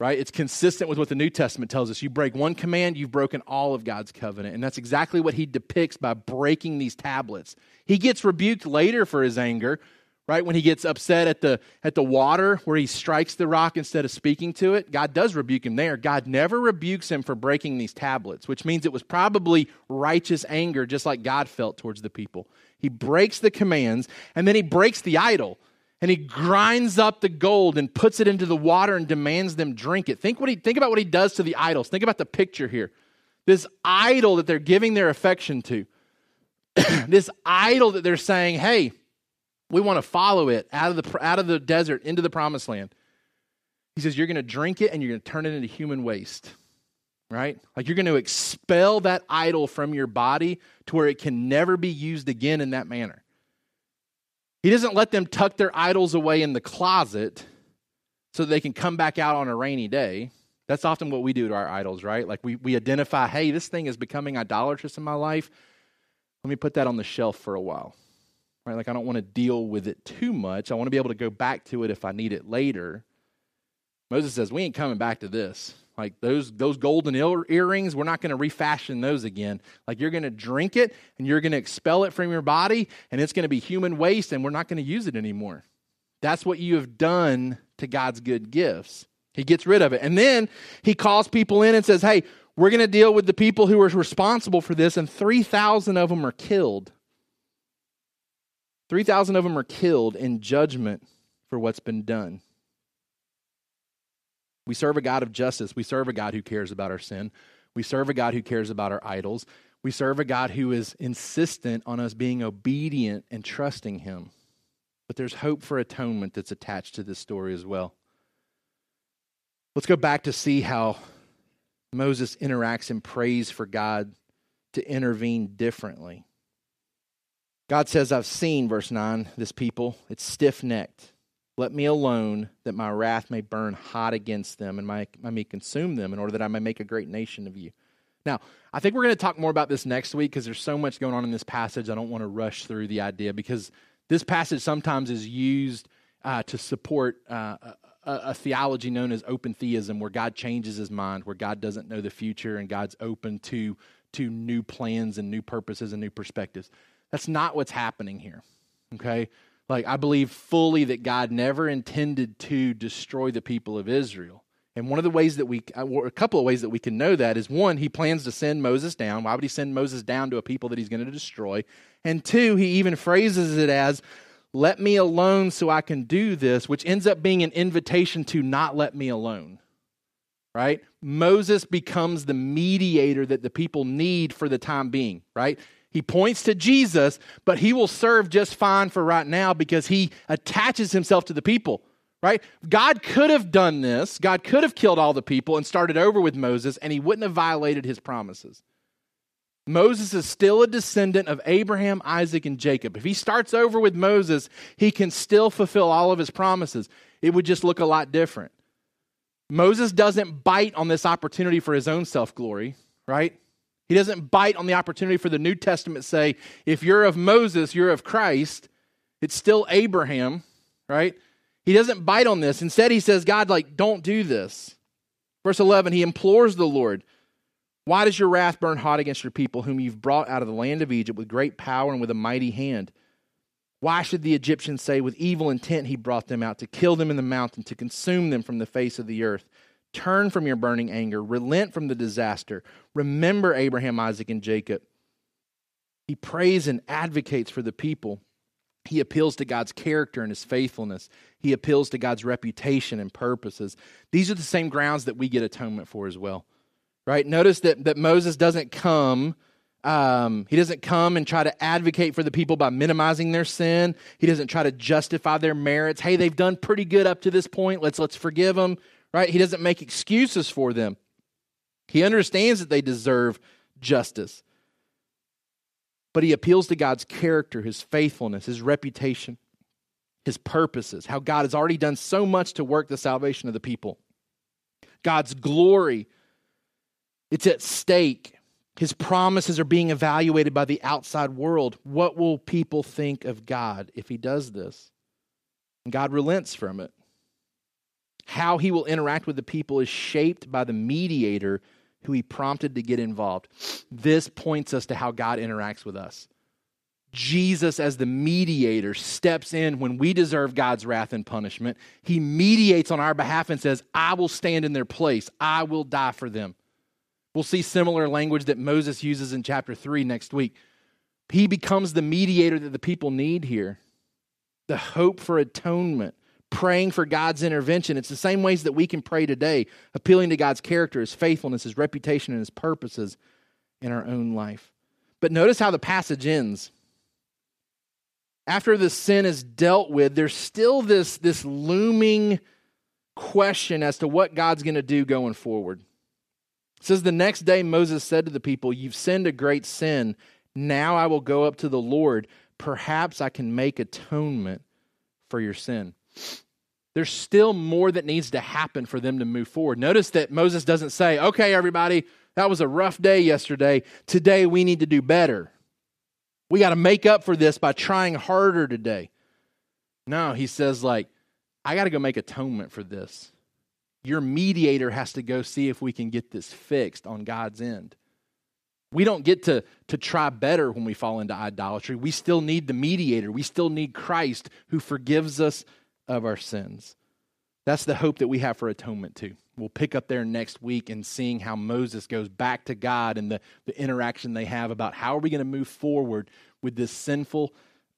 right? It's consistent with what the New Testament tells us. You break one command, you've broken all of God's covenant. And that's exactly what he depicts by breaking these tablets. He gets rebuked later for his anger, right? When he gets upset at the at the water where he strikes the rock instead of speaking to it. God does rebuke him there. God never rebukes him for breaking these tablets, which means it was probably righteous anger just like God felt towards the people. He breaks the commands and then he breaks the idol and he grinds up the gold and puts it into the water and demands them drink it. Think what he think about what he does to the idols. Think about the picture here. This idol that they're giving their affection to. this idol that they're saying, "Hey, we want to follow it out of the out of the desert into the promised land." He says, "You're going to drink it and you're going to turn it into human waste." Right? Like you're going to expel that idol from your body to where it can never be used again in that manner. He doesn't let them tuck their idols away in the closet so they can come back out on a rainy day. That's often what we do to our idols, right? Like we, we identify, hey, this thing is becoming idolatrous in my life. Let me put that on the shelf for a while. Right? Like I don't want to deal with it too much. I want to be able to go back to it if I need it later. Moses says, We ain't coming back to this. Like those those golden earrings, we're not going to refashion those again. Like you're going to drink it and you're going to expel it from your body and it's going to be human waste and we're not going to use it anymore. That's what you have done to God's good gifts. He gets rid of it. And then he calls people in and says, "Hey, we're going to deal with the people who are responsible for this and 3,000 of them are killed. 3,000 of them are killed in judgment for what's been done." We serve a God of justice. We serve a God who cares about our sin. We serve a God who cares about our idols. We serve a God who is insistent on us being obedient and trusting Him. But there's hope for atonement that's attached to this story as well. Let's go back to see how Moses interacts and prays for God to intervene differently. God says, I've seen, verse 9, this people. It's stiff necked. Let me alone, that my wrath may burn hot against them, and my, I may consume them, in order that I may make a great nation of you. Now, I think we're going to talk more about this next week because there's so much going on in this passage. I don't want to rush through the idea because this passage sometimes is used uh, to support uh, a, a, theology known as open theism, where God changes his mind, where God doesn't know the future and God's open to, to new plans and new purposes and new perspectives. That's not what's happening here. Okay? Like, I believe fully that God never intended to destroy the people of Israel. And one of the ways that we, uh, a couple of ways that we can know that is one, he plans to send Moses down. Why would he send Moses down to a people that he's going to destroy? And two, he even phrases it as, let me alone so I can do this, which ends up being an invitation to not let me alone. Right? Moses becomes the mediator that the people need for the time being, right? He points to Jesus, but he will serve just fine for right now because he attaches himself to the people, right? God could have done this. God could have killed all the people and started over with Moses, and he wouldn't have violated his promises. Moses is still a descendant of Abraham, Isaac, and Jacob. If he starts over with Moses, he can still fulfill all of his promises. It would just look a lot different. Moses doesn't bite on this opportunity for his own self glory, right? He doesn't bite on the opportunity for the New Testament say, if you're of Moses, you're of Christ. It's still Abraham, right? He doesn't bite on this. Instead, he says, God, like, don't do this. Verse 11, he implores the Lord, why does your wrath burn hot against your people, whom you've brought out of the land of Egypt with great power and with a mighty hand? Why should the Egyptians say, With evil intent he brought them out, to kill them in the mountain, to consume them from the face of the earth? Turn from your burning anger, relent from the disaster. Remember Abraham, Isaac, and Jacob. He prays and advocates for the people. He appeals to God's character and his faithfulness. He appeals to God's reputation and purposes. These are the same grounds that we get atonement for as well right? Notice that, that Moses doesn't come. Um, he doesn't come and try to advocate for the people by minimizing their sin. He doesn't try to justify their merits. Hey, they've done pretty good up to this point. Let's let's forgive them, right? He doesn't make excuses for them. He understands that they deserve justice. But he appeals to God's character, his faithfulness, his reputation, his purposes, how God has already done so much to work the salvation of the people. God's glory it's at stake. His promises are being evaluated by the outside world. What will people think of God if he does this? And God relents from it. How he will interact with the people is shaped by the mediator who he prompted to get involved. This points us to how God interacts with us. Jesus, as the mediator, steps in when we deserve God's wrath and punishment. He mediates on our behalf and says, I will stand in their place, I will die for them. We'll see similar language that Moses uses in chapter 3 next week. He becomes the mediator that the people need here. The hope for atonement, praying for God's intervention. It's the same ways that we can pray today, appealing to God's character, his faithfulness, his reputation, and his purposes in our own life. But notice how the passage ends. After the sin is dealt with, there's still this, this looming question as to what God's going to do going forward. It says, The next day Moses said to the people, You've sinned a great sin. Now I will go up to the Lord. Perhaps I can make atonement for your sin. There's still more that needs to happen for them to move forward. Notice that Moses doesn't say, Okay, everybody, that was a rough day yesterday. Today we need to do better. We got to make up for this by trying harder today. No, he says, like, I got to go make atonement for this your mediator has to go see if we can get this fixed on God's end. We don't get to, to try better when we fall into idolatry. We still need the mediator. We still need Christ who forgives us of our sins. That's the hope that we have for atonement, too. We'll pick up there next week and seeing how Moses goes back to God and the, the interaction they have about how are we going to move forward with this sinful,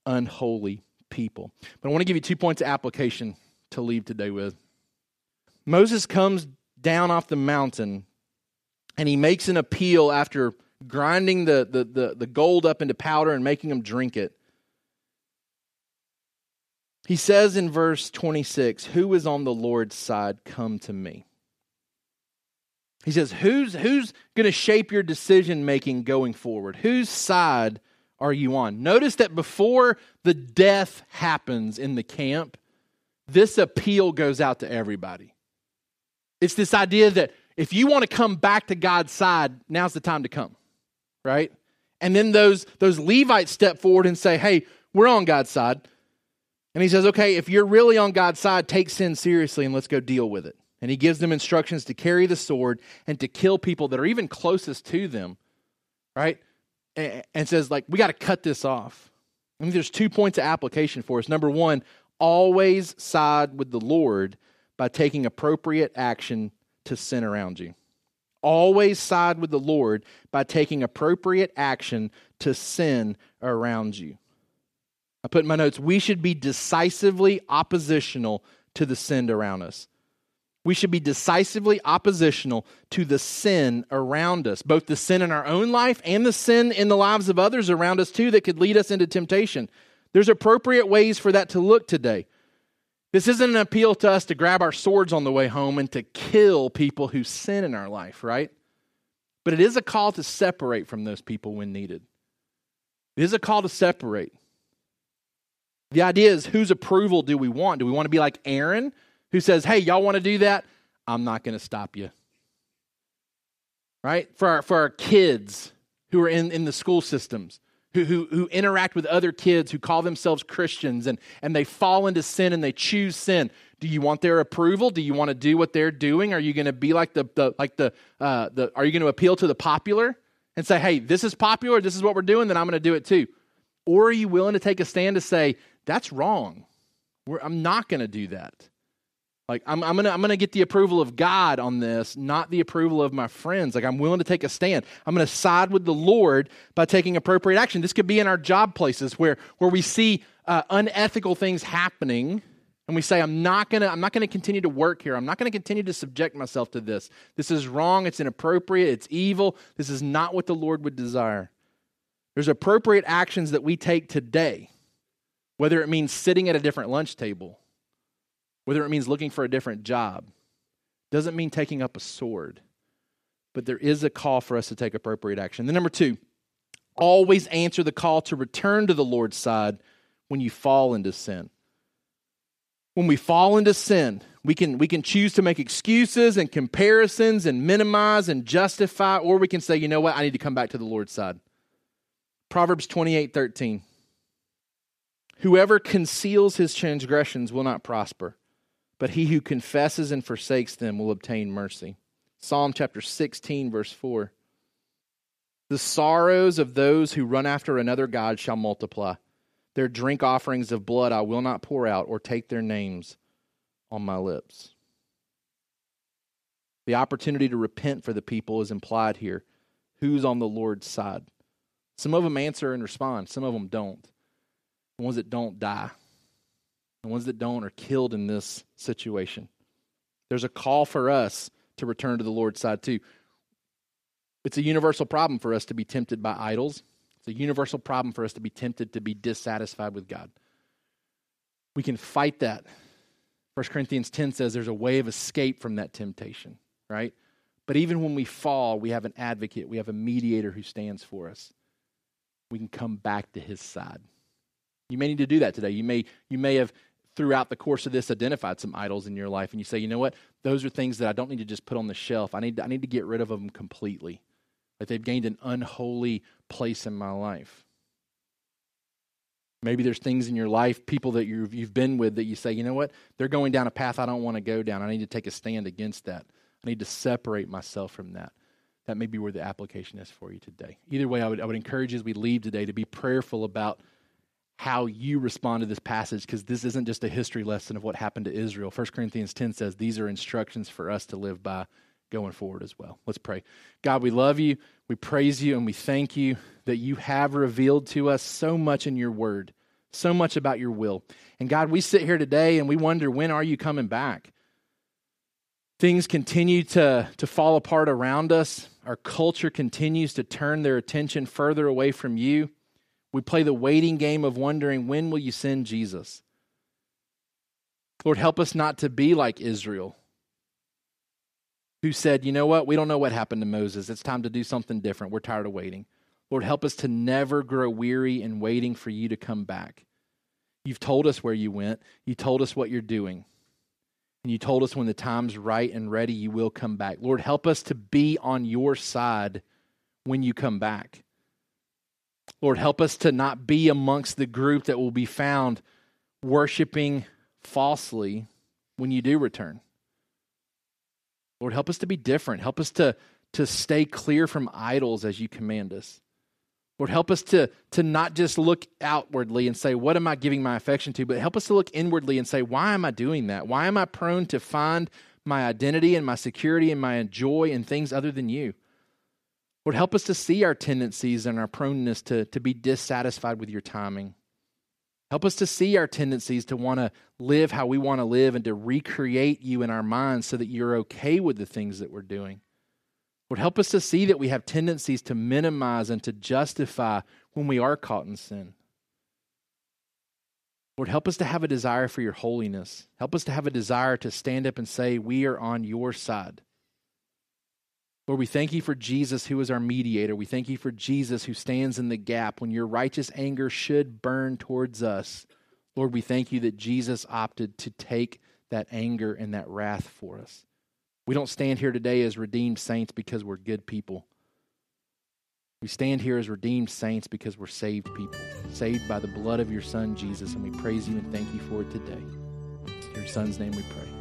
unholy people. But I want to give you two points of application to leave today with. Moses comes down off the mountain and he makes an appeal after grinding the, the, the, the, gold up into powder and making them drink it. He says in verse 26, Who is on the Lord's side? Come to me. He says, Who's, who's going to shape your decision making going forward? Whose side are you on? Notice that before the death happens in the camp, this appeal goes out to everybody. It's this idea that if you want to come back to God's side, now's the time to come, right? And then those, those Levites step forward and say, hey, we're on God's side. And he says, okay, if you're really on God's side, take sin seriously and let's go deal with it. And he gives them instructions to carry the sword and to kill people that are even closest to them, right? And says, like, we got to cut this off. I mean, there's two points of application for us. Number one, always side with the Lord by taking appropriate action to sin around you. Always side with the Lord by taking appropriate action to sin around you. I put in my notes, we should be decisively oppositional to the sin around us. We should be decisively oppositional to the sin around us, both the sin in our own life and the sin in the lives of others around us, too, that could lead us into temptation. There's appropriate ways for that to look today. This isn't an appeal to us to grab our swords on the way home and to kill people who sin in our life, right? But it is a call to separate from those people when needed. It is a call to separate. The idea is whose approval do we want? Do we want to be like Aaron, who says, hey, y'all want to do that? I'm not going to stop you. Right? For our, for our kids who are in, in the school systems, who, who, who interact with other kids who call themselves Christians and, and they fall into sin and they choose sin. Do you want their approval? Do you want to do what they're doing? Are you going to be like the, the like the, uh, the are you going to appeal to the popular and say, hey, this is popular, this is what we're doing, then I'm going to do it too? Or are you willing to take a stand to say, that's wrong? We're, I'm not going to do that. Like I'm, I'm gonna I'm gonna get the approval of God on this, not the approval of my friends. Like I'm willing to take a stand. I'm gonna side with the Lord by taking appropriate action. This could be in our job places where where we see uh, unethical things happening, and we say I'm not gonna I'm not gonna continue to work here. I'm not gonna continue to subject myself to this. This is wrong. It's inappropriate. It's evil. This is not what the Lord would desire. There's appropriate actions that we take today, whether it means sitting at a different lunch table whether it means looking for a different job, doesn't mean taking up a sword. But there is a call for us to take appropriate action. Then, number two, always answer the call to return to the Lord's side when you fall into sin. When we fall into sin, we can, we can choose to make excuses and comparisons and minimize and justify, or we can say, you know what, I need to come back to the Lord's side. Proverbs 28 13. Whoever conceals his transgressions will not prosper, but he who confesses and forsakes them will obtain mercy. Psalm chapter 16, verse 4. The sorrows of those who run after another God shall multiply. Their drink offerings of blood I will not pour out or take their names on my lips. The opportunity to repent for the people is implied here. Who's on the Lord's side? Some of them answer and respond, some of them don't. The ones that don't die. The ones that don't are killed in this situation. There's a call for us to return to the Lord's side too. It's a universal problem for us to be tempted by idols. It's a universal problem for us to be tempted to be dissatisfied with God. We can fight that. 1 Corinthians 10 says there's a way of escape from that temptation, right? But even when we fall, we have an advocate, we have a mediator who stands for us. We can come back to his side. You may need to do that today. You may you may have throughout the course of this identified some idols in your life and you say, you know what? Those are things that I don't need to just put on the shelf. I need to, I need to get rid of them completely. That they've gained an unholy place in my life. Maybe there's things in your life, people that you've, you've been with that you say, you know what? They're going down a path I don't want to go down. I need to take a stand against that. I need to separate myself from that. That may be where the application is for you today. Either way, I would, I would encourage you as we leave today to be prayerful about how you respond to this passage because this isn't just a history lesson of what happened to Israel. 1 Corinthians 10 says these are instructions for us to live by going forward as well. Let's pray. God, we love you, we praise you, and we thank you that you have revealed to us so much in your word, so much about your will. And God, we sit here today and we wonder when are you coming back? Things continue to, to fall apart around us. Our culture continues to turn their attention further away from you. We play the waiting game of wondering when will you send Jesus? Lord, help us not to be like Israel, who said, you know what? We don't know what happened to Moses. It's time to do something different. We're tired of waiting. Lord, help us to never grow weary in waiting for you to come back. You've told us where you went, you told us what you're doing. And you told us when the time's right and ready, you will come back. Lord, help us to be on your side when you come back. Lord, help us to not be amongst the group that will be found worshiping falsely when you do return. Lord, help us to be different. Help us to, to stay clear from idols as you command us. Lord, help us to, to not just look outwardly and say, What am I giving my affection to? But help us to look inwardly and say, Why am I doing that? Why am I prone to find my identity and my security and my joy in things other than you? Lord, help us to see our tendencies and our proneness to, to be dissatisfied with your timing. Help us to see our tendencies to want to live how we want to live and to recreate you in our minds so that you're okay with the things that we're doing. Lord, help us to see that we have tendencies to minimize and to justify when we are caught in sin. Lord, help us to have a desire for your holiness. Help us to have a desire to stand up and say, We are on your side. Lord, we thank you for Jesus, who is our mediator. We thank you for Jesus, who stands in the gap when your righteous anger should burn towards us. Lord, we thank you that Jesus opted to take that anger and that wrath for us. We don't stand here today as redeemed saints because we're good people. We stand here as redeemed saints because we're saved people, saved by the blood of your Son, Jesus, and we praise you and thank you for it today. In your Son's name we pray.